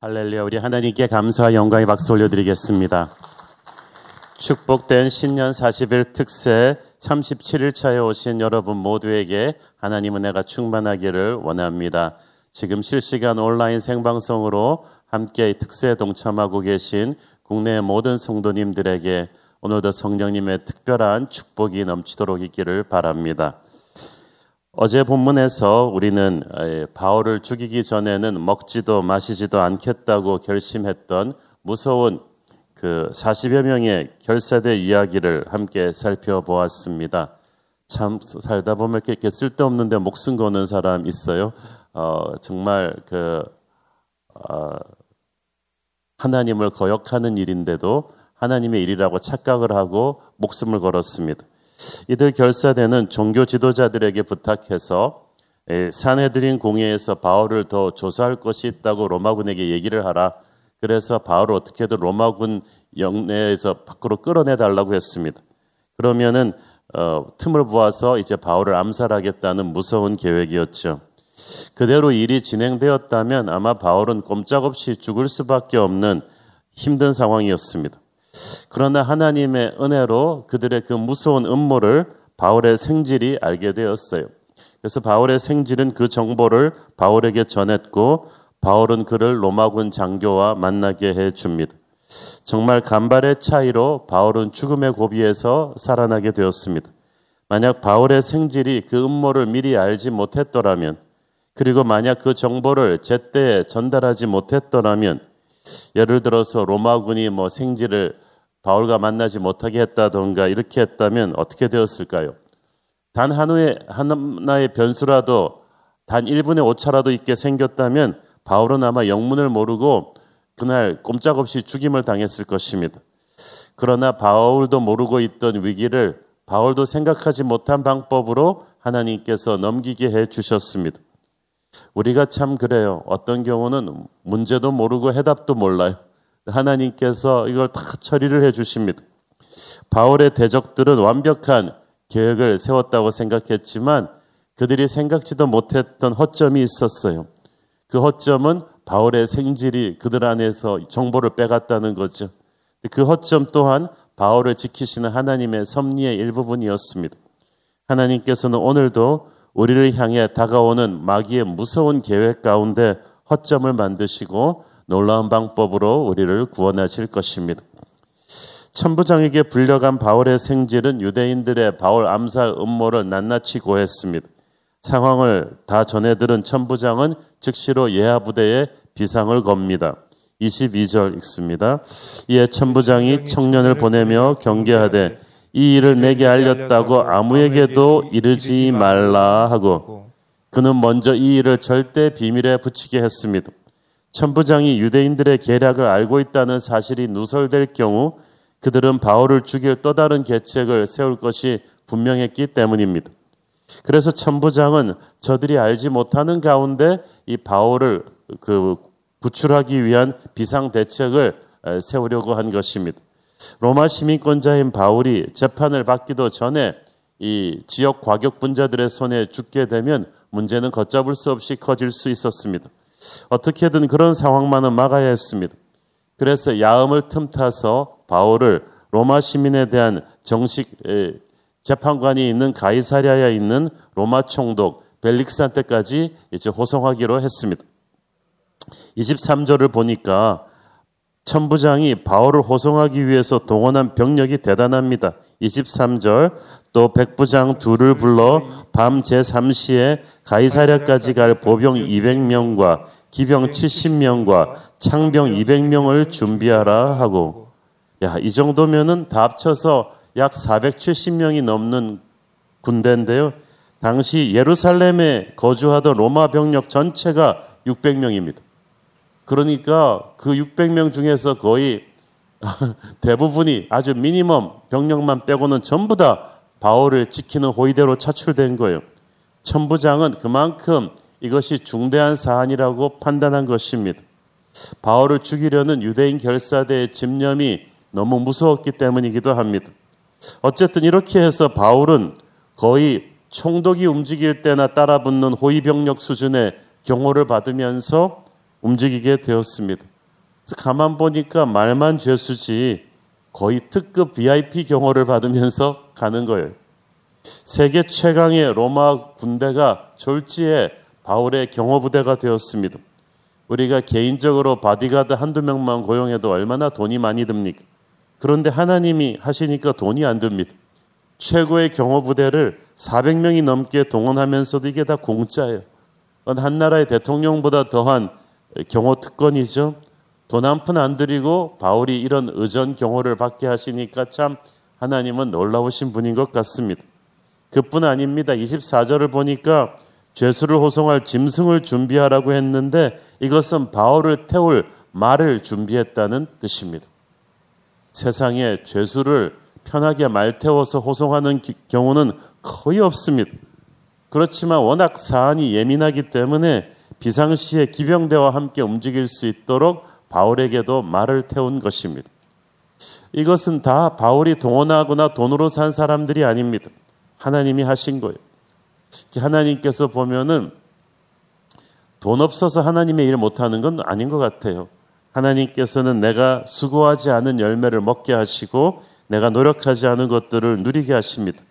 할렐루야 우리 하나님께 감사와 영광의 박수 올려드리겠습니다. 축복된 신년 40일 특세 37일 차에 오신 여러분 모두에게 하나님 은혜가 충만하기를 원합니다. 지금 실시간 온라인 생방송으로 함께 특세에 동참하고 계신 국내 모든 성도님들에게 오늘도 성령님의 특별한 축복이 넘치도록 있기를 바랍니다. 어제 본문에서 우리는 바울을 죽이기 전에는 먹지도 마시지도 않겠다고 결심했던 무서운 그 40여 명의 결사대 이야기를 함께 살펴보았습니다. 참 살다 보면 이렇게 쓸데없는데 목숨 거는 사람 있어요. 어, 정말 그 어, 하나님을 거역하는 일인데도 하나님의 일이라고 착각을 하고 목숨을 걸었습니다. 이들 결사대는 종교 지도자들에게 부탁해서 사내들인 공회에서 바울을 더 조사할 것이 있다고 로마군에게 얘기를 하라. 그래서 바울을 어떻게든 로마군 영내에서 밖으로 끌어내 달라고 했습니다. 그러면은 어, 틈을 보아서 이제 바울을 암살하겠다는 무서운 계획이었죠. 그대로 일이 진행되었다면 아마 바울은 꼼짝없이 죽을 수밖에 없는 힘든 상황이었습니다. 그러나 하나님의 은혜로 그들의 그 무서운 음모를 바울의 생질이 알게 되었어요. 그래서 바울의 생질은 그 정보를 바울에게 전했고 바울은 그를 로마군 장교와 만나게 해 줍니다. 정말 간발의 차이로 바울은 죽음의 고비에서 살아나게 되었습니다. 만약 바울의 생질이 그 음모를 미리 알지 못했더라면 그리고 만약 그 정보를 제때 전달하지 못했더라면 예를 들어서 로마군이 뭐 생질을 바울과 만나지 못하게 했다던가 이렇게 했다면 어떻게 되었을까요? 단 하나의, 하나의 변수라도 단 1분의 오차라도 있게 생겼다면 바울은 아마 영문을 모르고 그날 꼼짝없이 죽임을 당했을 것입니다. 그러나 바울도 모르고 있던 위기를 바울도 생각하지 못한 방법으로 하나님께서 넘기게 해 주셨습니다. 우리가 참 그래요. 어떤 경우는 문제도 모르고 해답도 몰라요. 하나님께서 이걸 다 처리를 해 주십니다. 바울의 대적들은 완벽한 계획을 세웠다고 생각했지만 그들이 생각지도 못했던 허점이 있었어요. 그 허점은 바울의 생질이 그들 안에서 정보를 빼갔다는 거죠. 그 허점 또한 바울을 지키시는 하나님의 섭리의 일부분이었습니다. 하나님께서는 오늘도 우리를 향해 다가오는 마귀의 무서운 계획 가운데 허점을 만드시고 놀라운 방법으로 우리를 구원하실 것입니다. 천부장에게 불려간 바울의 생질은 유대인들의 바울 암살 음모를 낱낱이 고했습니다. 상황을 다 전해 들은 천부장은 즉시로 예하 부대에 비상을 겁니다. 22절 읽습니다. 이에 천부장이 청년을 보내며 경계하되 이 일을 내게 알렸다고 아무에게도 이르지 말라 하고 그는 먼저 이 일을 절대 비밀에 붙이게 했습니다. 천부장이 유대인들의 계략을 알고 있다는 사실이 누설될 경우 그들은 바울을 죽일 또 다른 계책을 세울 것이 분명했기 때문입니다. 그래서 천부장은 저들이 알지 못하는 가운데 이 바울을 그 구출하기 위한 비상 대책을 세우려고 한 것입니다. 로마 시민권자인 바울이 재판을 받기도 전에 이 지역 과격 분자들의 손에 죽게 되면 문제는 걷잡을 수 없이 커질 수 있었습니다. 어떻게든 그런 상황만은 막아야 했습니다. 그래서 야음을 틈타서 바울을 로마 시민에 대한 정식 재판관이 있는 가이사리아에 있는 로마 총독 벨릭스한테까지 이제 호송하기로 했습니다. 23절을 보니까 천부장이 바울을 호송하기 위해서 동원한 병력이 대단합니다. 23절 또 백부장 둘을 불러 밤 제3시에 가이사랴까지 갈 보병 200명과 기병 70명과 창병 200명을 준비하라 하고 야, 이 정도면은 다 합쳐서 약 470명이 넘는 군대인데요. 당시 예루살렘에 거주하던 로마 병력 전체가 600명입니다. 그러니까 그 600명 중에서 거의 대부분이 아주 미니멈 병력만 빼고는 전부 다 바울을 지키는 호위대로 차출된 거예요. 천부장은 그만큼 이것이 중대한 사안이라고 판단한 것입니다. 바울을 죽이려는 유대인 결사대의 집념이 너무 무서웠기 때문이기도 합니다. 어쨌든 이렇게 해서 바울은 거의 총독이 움직일 때나 따라붙는 호위병력 수준의 경호를 받으면서 움직이게 되었습니다. 가만 보니까 말만 죄수지 거의 특급 VIP 경호를 받으면서 가는 거예요. 세계 최강의 로마 군대가 졸지에 바울의 경호부대가 되었습니다. 우리가 개인적으로 바디가드 한두 명만 고용해도 얼마나 돈이 많이 듭니까? 그런데 하나님이 하시니까 돈이 안 듭니다. 최고의 경호부대를 400명이 넘게 동원하면서도 이게 다 공짜예요. 한 나라의 대통령보다 더한 경호 특권이죠. 돈 한 푼안 들이고 바울이 이런 의전 경호를 받게 하시니까 참 하나님은 놀라우신 분인 것 같습니다. 그뿐 아닙니다. 24절을 보니까 죄수를 호송할 짐승을 준비하라고 했는데 이것은 바울을 태울 말을 준비했다는 뜻입니다. 세상에 죄수를 편하게 말 태워서 호송하는 경우는 거의 없습니다. 그렇지만 워낙 사안이 예민하기 때문에 비상시에 기병대와 함께 움직일 수 있도록 바울에게도 말을 태운 것입니다. 이것은 다 바울이 동원하거나 돈으로 산 사람들이 아닙니다. 하나님이 하신 거예요. 하나님께서 보면은 돈 없어서 하나님의 일을 못하는 건 아닌 것 같아요. 하나님께서는 내가 수고하지 않은 열매를 먹게 하시고 내가 노력하지 않은 것들을 누리게 하십니다.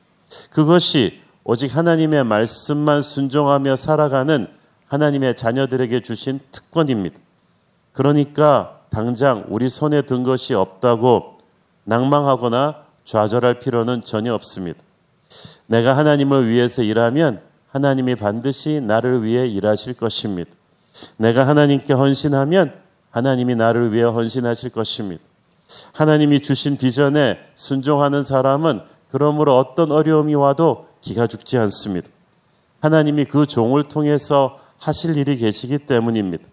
그것이 오직 하나님의 말씀만 순종하며 살아가는 하나님의 자녀들에게 주신 특권입니다. 그러니까 당장 우리 손에 든 것이 없다고 낭망하거나 좌절할 필요는 전혀 없습니다. 내가 하나님을 위해서 일하면 하나님이 반드시 나를 위해 일하실 것입니다. 내가 하나님께 헌신하면 하나님이 나를 위해 헌신하실 것입니다. 하나님이 주신 비전에 순종하는 사람은 그러므로 어떤 어려움이 와도 기가 죽지 않습니다. 하나님이 그 종을 통해서 하실 일이 계시기 때문입니다.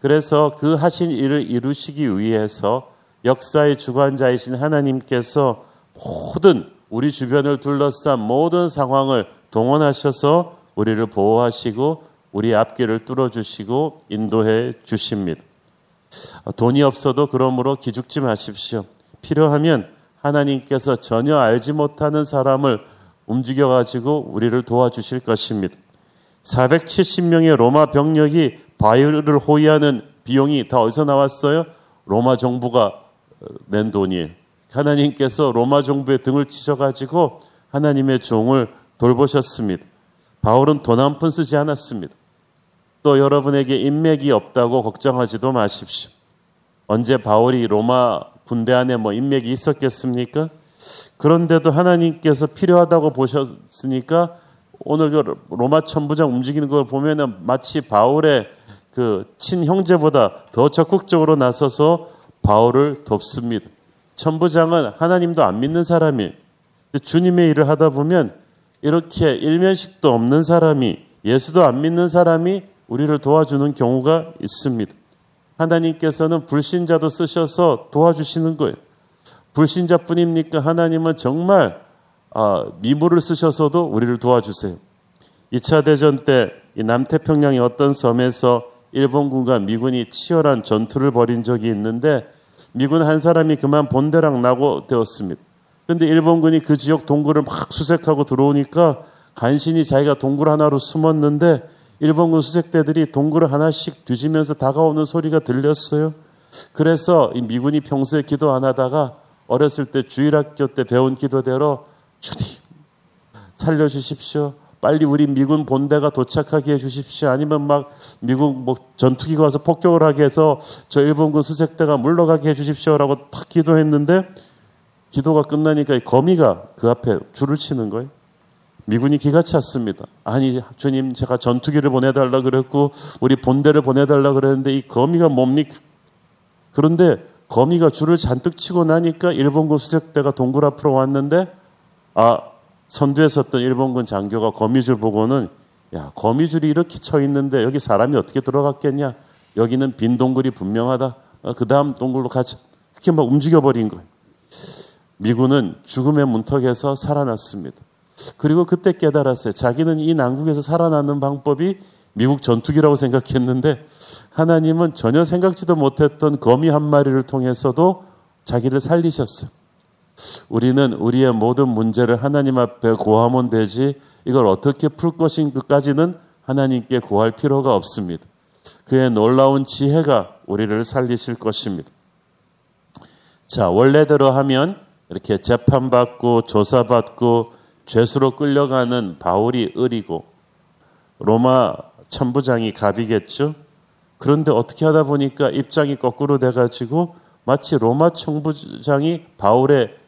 그래서 그 하신 일을 이루시기 위해서 역사의 주관자이신 하나님께서 모든 우리 주변을 둘러싼 모든 상황을 동원하셔서 우리를 보호하시고 우리 앞길을 뚫어주시고 인도해 주십니다. 돈이 없어도 그러므로 기죽지 마십시오. 필요하면 하나님께서 전혀 알지 못하는 사람을 움직여가지고 우리를 도와주실 것입니다. 470명의 로마 병력이 바이올을 호위하는 비용이 다 어디서 나왔어요? 로마 정부가 낸 돈이에요. 하나님께서 로마 정부의 등을 치셔가지고 하나님의 종을 돌보셨습니다. 바울은 돈 한 푼 쓰지 않았습니다. 또 여러분에게 인맥이 없다고 걱정하지도 마십시오. 언제 바울이 로마 군대 안에 뭐 인맥이 있었겠습니까? 그런데도 하나님께서 필요하다고 보셨으니까 오늘 그 로마 천부장 움직이는 걸 보면은 마치 바울의 그 친형제보다 더 적극적으로 나서서 바울을 돕습니다. 천부장은 하나님도 안 믿는 사람이 주님의 일을 하다 보면 이렇게 일면식도 없는 사람이 예수도 안 믿는 사람이 우리를 도와주는 경우가 있습니다. 하나님께서는 불신자도 쓰셔서 도와주시는 거예요. 불신자뿐입니까? 하나님은 정말 아, 미물을 쓰셔서도 우리를 도와주세요. 2차 대전 때 남태평양의 어떤 섬에서 일본군과 미군이 치열한 전투를 벌인 적이 있는데 미군 한 사람이 그만 본대랑 나고 되었습니다. 그런데 일본군이 그 지역 동굴을 막 수색하고 들어오니까 간신히 자기가 동굴 하나로 숨었는데 일본군 수색대들이 동굴을 하나씩 뒤지면서 다가오는 소리가 들렸어요. 그래서 이 미군이 평소에 기도 안 하다가 어렸을 때 주일학교 때 배운 기도대로 주님 살려주십시오. 빨리 우리 미군 본대가 도착하게 해주십시오. 아니면 막 미국 뭐 전투기가 와서 폭격을 하게 해서 저 일본군 수색대가 물러가게 해주십시오라고 탁 기도했는데 기도가 끝나니까 거미가 그 앞에 줄을 치는 거예요. 미군이 기가 찼습니다. 아니 주님 제가 전투기를 보내달라 그랬고 우리 본대를 보내달라 그랬는데 이 거미가 뭡니까? 그런데 거미가 줄을 잔뜩 치고 나니까 일본군 수색대가 동굴 앞으로 왔는데 아 선두에 섰던 일본군 장교가 거미줄 보고는 야 거미줄이 이렇게 쳐 있는데 여기 사람이 어떻게 들어갔겠냐? 여기는 빈 동굴이 분명하다. 어, 그 다음 동굴로 가자. 이렇게 막 움직여 버린 거예요. 미군은 죽음의 문턱에서 살아났습니다. 그리고 그때 깨달았어요. 자기는 이 난국에서 살아남는 방법이 미국 전투기라고 생각했는데 하나님은 전혀 생각지도 못했던 거미 한 마리를 통해서도 자기를 살리셨어요. 우리는 우리의 모든 문제를 하나님 앞에 고하면 되지 이걸 어떻게 풀 것인가까지는 하나님께 구할 필요가 없습니다. 그의 놀라운 지혜가 우리를 살리실 것입니다. 자, 원래대로 하면 이렇게 재판받고 조사받고 죄수로 끌려가는 바울이 을이고 로마 천부장이 갑이겠죠. 그런데 어떻게 하다 보니까 입장이 거꾸로 돼가지고 마치 로마 천부장이 바울의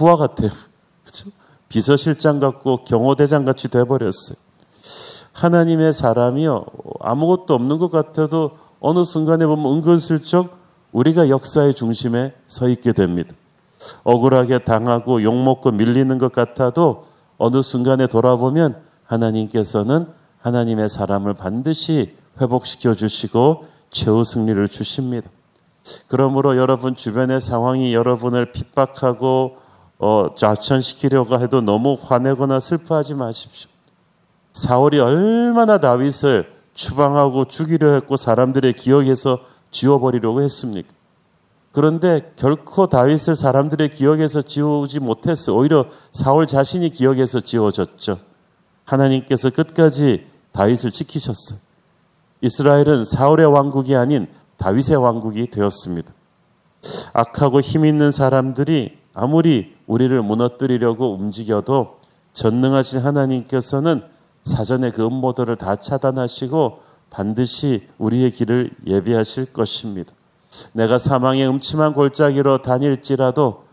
부하 같아요. 그렇죠? 비서실장 같고 경호대장 같이 돼버렸어요. 하나님의 사람이요 아무것도 없는 것 같아도 어느 순간에 보면 은근슬쩍 우리가 역사의 중심에 서 있게 됩니다. 억울하게 당하고 욕먹고 밀리는 것 같아도 어느 순간에 돌아보면 하나님께서는 하나님의 사람을 반드시 회복시켜 주시고 최후 승리를 주십니다. 그러므로 여러분 주변의 상황이 여러분을 핍박하고 어, 좌천시키려고 해도 너무 화내거나 슬퍼하지 마십시오. 사울이 얼마나 다윗을 추방하고 죽이려 했고 사람들의 기억에서 지워버리려고 했습니까? 그런데 결코 다윗을 사람들의 기억에서 지우지 못했어. 오히려 사울 자신이 기억에서 지워졌죠. 하나님께서 끝까지 다윗을 지키셨어요. 이스라엘은 사울의 왕국이 아닌 다윗의 왕국이 되었습니다. 악하고 힘 있는 사람들이 아무리 우리를 무너뜨리려고 움직여도 전능하신 하나님께서는 사전에 그 음모들을 다 차단하시고 반드시 우리의 길을 예비하실 것입니다. 내가 사망의 음침한 골짜기로 다닐지라도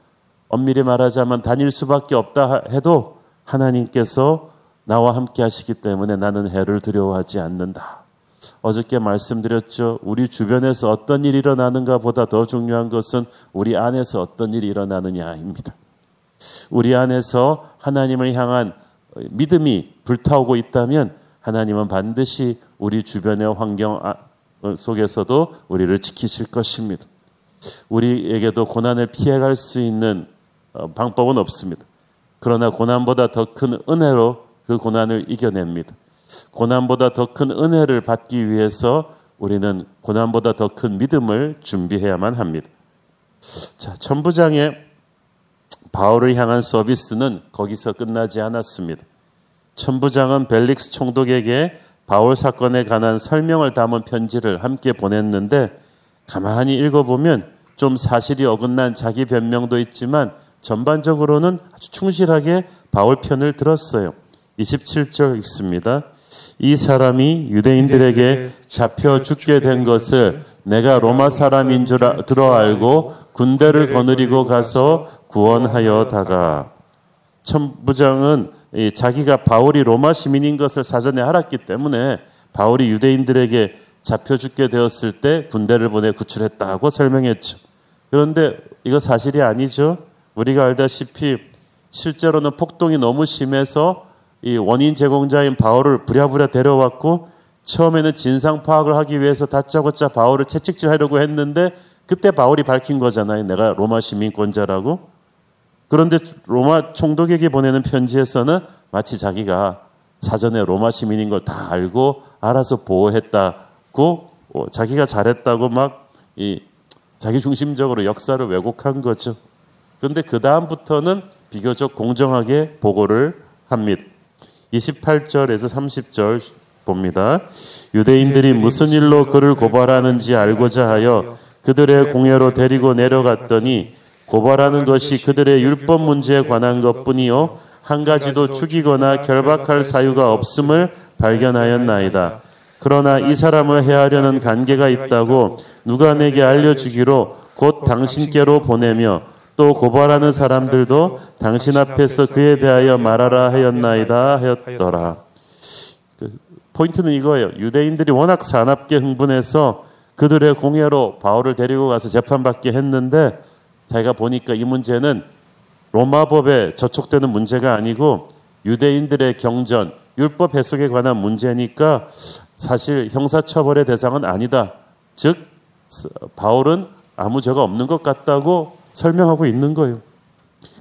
엄밀히 말하자면 다닐 수밖에 없다 해도 하나님께서 나와 함께 하시기 때문에 나는 해를 두려워하지 않는다. 어저께 말씀드렸죠. 우리 주변에서 어떤 일이 일어나는가 보다 더 중요한 것은 우리 안에서 어떤 일이 일어나느냐입니다. 우리 안에서 하나님을 향한 믿음이 불타오고 있다면 하나님은 반드시 우리 주변의 환경 아, 속에서도 우리를 지키실 것입니다. 우리에게도 고난을 피해갈 수 있는 어, 방법은 없습니다. 그러나 고난보다 더 큰 은혜로 그 고난을 이겨냅니다. 고난보다 더 큰 은혜를 받기 위해서 우리는 고난보다 더 큰 믿음을 준비해야만 합니다. 자, 천부장의 바울을 향한 서비스는 거기서 끝나지 않았습니다. 천부장은 벨릭스 총독에게 바울 사건에 관한 설명을 담은 편지를 함께 보냈는데 가만히 읽어보면 좀 사실이 어긋난 자기 변명도 있지만 전반적으로는 아주 충실하게 바울 편을 들었어요. 27절 읽습니다. 이 사람이 유대인들에게 잡혀 죽게 된 것을 내가 로마 사람인 줄 들어 알고 군대를 거느리고 가서 구원하여다가 천부장은 자기가 바울이 로마 시민인 것을 사전에 알았기 때문에 바울이 유대인들에게 잡혀 죽게 되었을 때 군대를 보내 구출했다고 설명했죠. 그런데 이거 사실이 아니죠. 우리가 알다시피 실제로는 폭동이 너무 심해서 이 원인 제공자인 바울을 부랴부랴 데려왔고 처음에는 진상 파악을 하기 위해서 다짜고짜 바울을 채찍질하려고 했는데 그때 바울이 밝힌 거잖아요. 내가 로마 시민권자라고. 그런데 로마 총독에게 보내는 편지에서는 마치 자기가 사전에 로마 시민인 걸 다 알고 알아서 보호했다고 어, 자기가 잘했다고 막 이 자기 중심적으로 역사를 왜곡한 거죠. 그런데 그 다음부터는 비교적 공정하게 보고를 합니다. 28절에서 30절 봅니다. 유대인들이 무슨 일로 그를 고발하는지 알고자 하여 그들의 공회로 데리고 내려갔더니 고발하는 것이 그들의 율법 문제에 관한 것뿐이요 한 가지도 죽이거나 결박할 사유가 없음을 발견하였나이다. 그러나 이 사람을 해하려는 관계가 있다고 누가 내게 알려주기로 곧 당신께로 보내며 또 고발하는 사람들도 당신 앞에서 그에 대하여 말하라 하였나이다 하였더라. 그 포인트는 이거예요. 유대인들이 워낙 사납게 흥분해서 그들의 공예로 바울을 데리고 가서 재판받게 했는데 자기가 보니까 이 문제는 로마법에 저촉되는 문제가 아니고 유대인들의 경전, 율법 해석에 관한 문제니까 사실 형사처벌의 대상은 아니다. 즉, 바울은 아무 죄가 없는 것 같다고 설명하고 있는 거예요.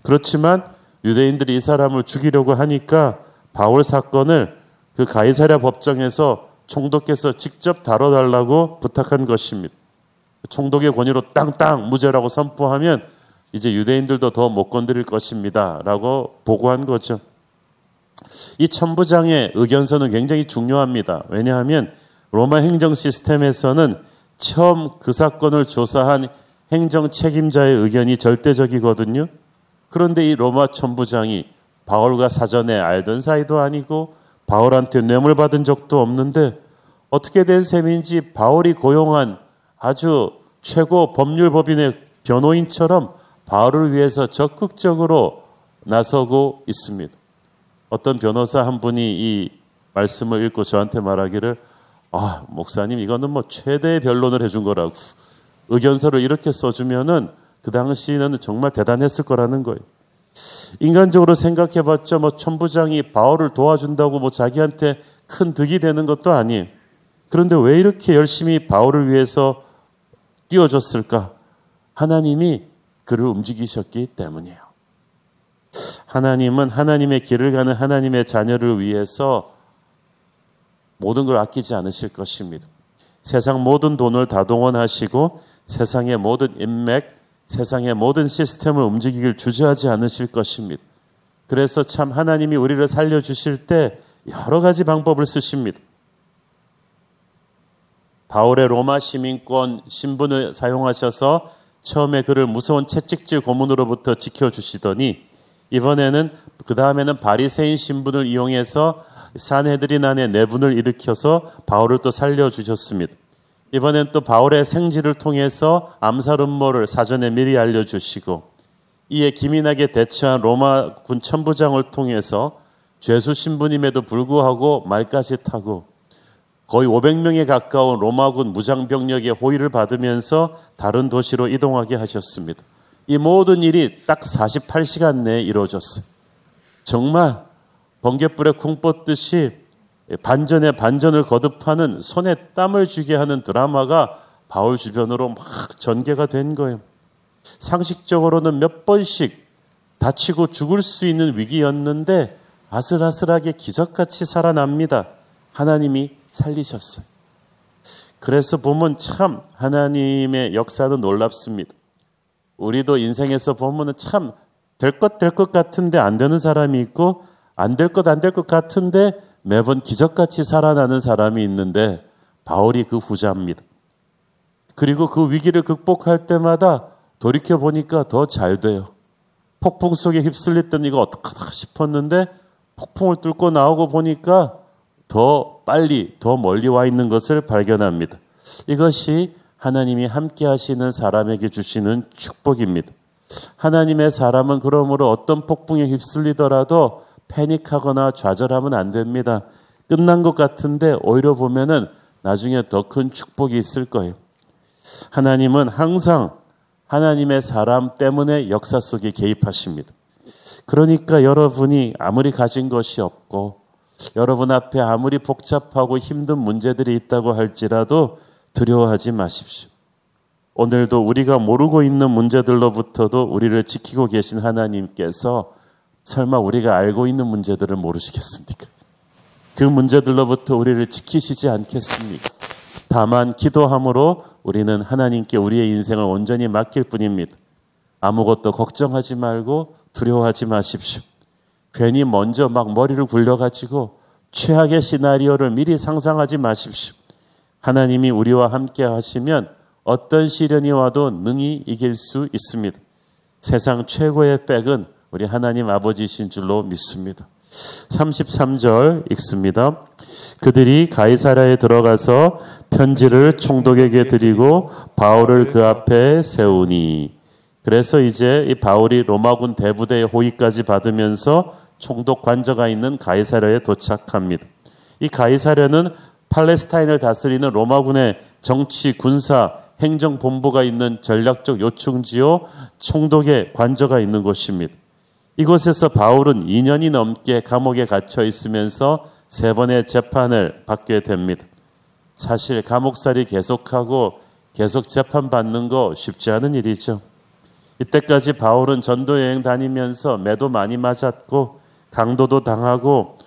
그렇지만 유대인들이 이 사람을 죽이려고 하니까 바울 사건을 그 가이사랴 법정에서 총독께서 직접 다뤄달라고 부탁한 것입니다. 총독의 권위로 땅땅 무죄라고 선포하면 이제 유대인들도 더 못 건드릴 것입니다. 라고 보고한 거죠. 이 천부장의 의견서는 굉장히 중요합니다. 왜냐하면 로마 행정 시스템에서는 처음 그 사건을 조사한 행정 책임자의 의견이 절대적이거든요. 그런데 이 로마 천부장이 바울과 사전에 알던 사이도 아니고 바울한테 뇌물 받은 적도 없는데 어떻게 된 셈인지 바울이 고용한 아주 최고 법률법인의 변호인처럼 바울을 위해서 적극적으로 나서고 있습니다. 어떤 변호사 한 분이 이 말씀을 읽고 저한테 말하기를 아, 목사님 이거는 뭐 최대의 변론을 해준 거라고 의견서를 이렇게 써주면은 그 당시에는 정말 대단했을 거라는 거예요. 인간적으로 생각해봤자 뭐 천부장이 바울을 도와준다고 뭐 자기한테 큰 득이 되는 것도 아니에요. 그런데 왜 이렇게 열심히 바울을 위해서 뛰어줬을까? 하나님이 그를 움직이셨기 때문이에요. 하나님은 하나님의 길을 가는 하나님의 자녀를 위해서 모든 걸 아끼지 않으실 것입니다. 세상 모든 돈을 다 동원하시고 세상의 모든 인맥, 세상의 모든 시스템을 움직이길 주저하지 않으실 것입니다. 그래서 참 하나님이 우리를 살려주실 때 여러 가지 방법을 쓰십니다. 바울의 로마 시민권 신분을 사용하셔서 처음에 그를 무서운 채찍질 고문으로부터 지켜주시더니 이번에는 그 다음에는 바리새인 신분을 이용해서 산헤드린 안에 내분을 일으켜서 바울을 또 살려주셨습니다. 이번엔 또 바울의 생지를 통해서 암살 음모를 사전에 미리 알려주시고 이에 기민하게 대처한 로마 군 천부장을 통해서 죄수 신분임에도 불구하고 말까지 타고 거의 500명에 가까운 로마군 무장 병력의 호의를 받으면서 다른 도시로 이동하게 하셨습니다. 이 모든 일이 딱 48시간 내에 이루어졌어요. 정말 번개불에 쿵 뻗듯이 반전에 반전을 거듭하는 손에 땀을 쥐게 하는 드라마가 바울 주변으로 막 전개가 된 거예요. 상식적으로는 몇 번씩 다치고 죽을 수 있는 위기였는데 아슬아슬하게 기적같이 살아납니다. 하나님이 살리셨어요. 그래서 보면 참 하나님의 역사는 놀랍습니다. 우리도 인생에서 보면은 참될 것 될 것 같은데 안 되는 사람이 있고 안 될 것 안 될 것 같은데 매번 기적같이 살아나는 사람이 있는데 바울이 그 후자입니다. 그리고 그 위기를 극복할 때마다 돌이켜 보니까 더 잘 돼요. 폭풍 속에 휩쓸렸던 이거 어떡하다 싶었는데 폭풍을 뚫고 나오고 보니까 더 빨리 더 멀리 와 있는 것을 발견합니다. 이것이 하나님이 함께 하시는 사람에게 주시는 축복입니다. 하나님의 사람은 그러므로 어떤 폭풍에 휩쓸리더라도 패닉하거나 좌절하면 안 됩니다. 끝난 것 같은데 오히려 보면은 나중에 더 큰 축복이 있을 거예요. 하나님은 항상 하나님의 사람 때문에 역사 속에 개입하십니다. 그러니까 여러분이 아무리 가진 것이 없고 여러분 앞에 아무리 복잡하고 힘든 문제들이 있다고 할지라도 두려워하지 마십시오. 오늘도 우리가 모르고 있는 문제들로부터도 우리를 지키고 계신 하나님께서 설마 우리가 알고 있는 문제들을 모르시겠습니까? 그 문제들로부터 우리를 지키시지 않겠습니까? 다만 기도함으로 우리는 하나님께 우리의 인생을 온전히 맡길 뿐입니다. 아무것도 걱정하지 말고 두려워하지 마십시오. 괜히 먼저 막 머리를 굴려가지고 최악의 시나리오를 미리 상상하지 마십시오. 하나님이 우리와 함께 하시면 어떤 시련이 와도 능히 이길 수 있습니다. 세상 최고의 백은 우리 하나님 아버지신 줄로 믿습니다. 33절 읽습니다. 그들이 가이사라에 들어가서 편지를 총독에게 드리고 바울을 그 앞에 세우니 그래서 이제 이 바울이 로마군 대부대의 호의까지 받으면서 총독 관저가 있는 가이사랴에 도착합니다. 이 가이사랴는 팔레스타인을 다스리는 로마군의 정치, 군사, 행정 본부가 있는 전략적 요충지요 총독의 관저가 있는 곳입니다. 이곳에서 바울은 2년이 넘게 감옥에 갇혀 있으면서 세 번의 재판을 받게 됩니다. 사실 감옥살이 계속하고 계속 재판받는 거 쉽지 않은 일이죠. 이때까지 바울은 전도 여행 다니면서 매도 많이 맞았고 강도도 당하고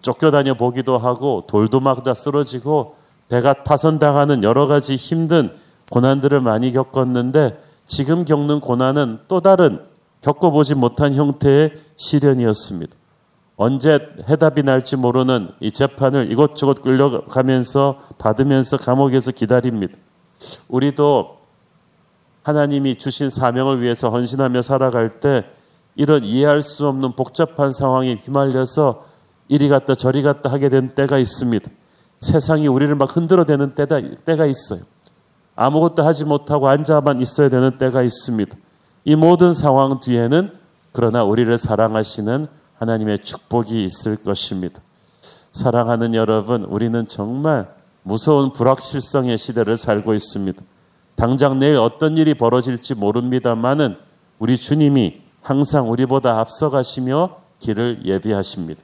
쫓겨다녀 보기도 하고 돌도 막 다 쓰러지고 배가 파손당하는 여러 가지 힘든 고난들을 많이 겪었는데 지금 겪는 고난은 또 다른 겪어보지 못한 형태의 시련이었습니다. 언제 해답이 날지 모르는 이 재판을 이곳저곳 끌려가면서 받으면서 감옥에서 기다립니다. 우리도 하나님이 주신 사명을 위해서 헌신하며 살아갈 때 이런 이해할 수 없는 복잡한 상황에 휘말려서 이리 갔다 저리 갔다 하게 된 때가 있습니다. 세상이 우리를 막 흔들어대는 때가, 때가 있어요. 아무것도 하지 못하고 앉아만 있어야 되는 때가 있습니다. 이 모든 상황 뒤에는 그러나 우리를 사랑하시는 하나님의 축복이 있을 것입니다. 사랑하는 여러분, 우리는 정말 무서운 불확실성의 시대를 살고 있습니다. 당장 내일 어떤 일이 벌어질지 모릅니다만은 우리 주님이 항상 우리보다 앞서가시며 길을 예비하십니다.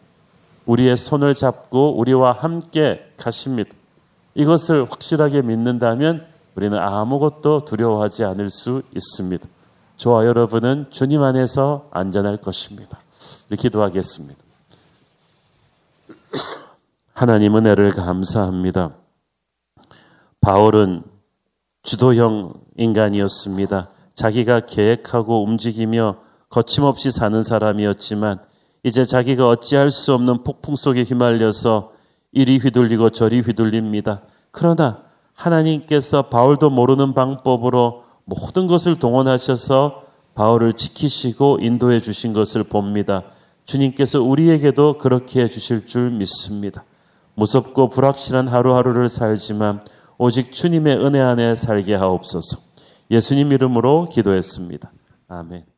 우리의 손을 잡고 우리와 함께 가십니다. 이것을 확실하게 믿는다면 우리는 아무것도 두려워하지 않을 수 있습니다. 저와 여러분은 주님 안에서 안전할 것입니다. 기도하겠습니다. 하나님 은혜를 감사합니다. 바울은 주도형 인간이었습니다. 자기가 계획하고 움직이며 거침없이 사는 사람이었지만 이제 자기가 어찌할 수 없는 폭풍 속에 휘말려서 이리 휘둘리고 저리 휘둘립니다. 그러나 하나님께서 바울도 모르는 방법으로 모든 것을 동원하셔서 바울을 지키시고 인도해 주신 것을 봅니다. 주님께서 우리에게도 그렇게 해 주실 줄 믿습니다. 무섭고 불확실한 하루하루를 살지만 오직 주님의 은혜 안에 살게 하옵소서. 예수님 이름으로 기도했습니다. 아멘.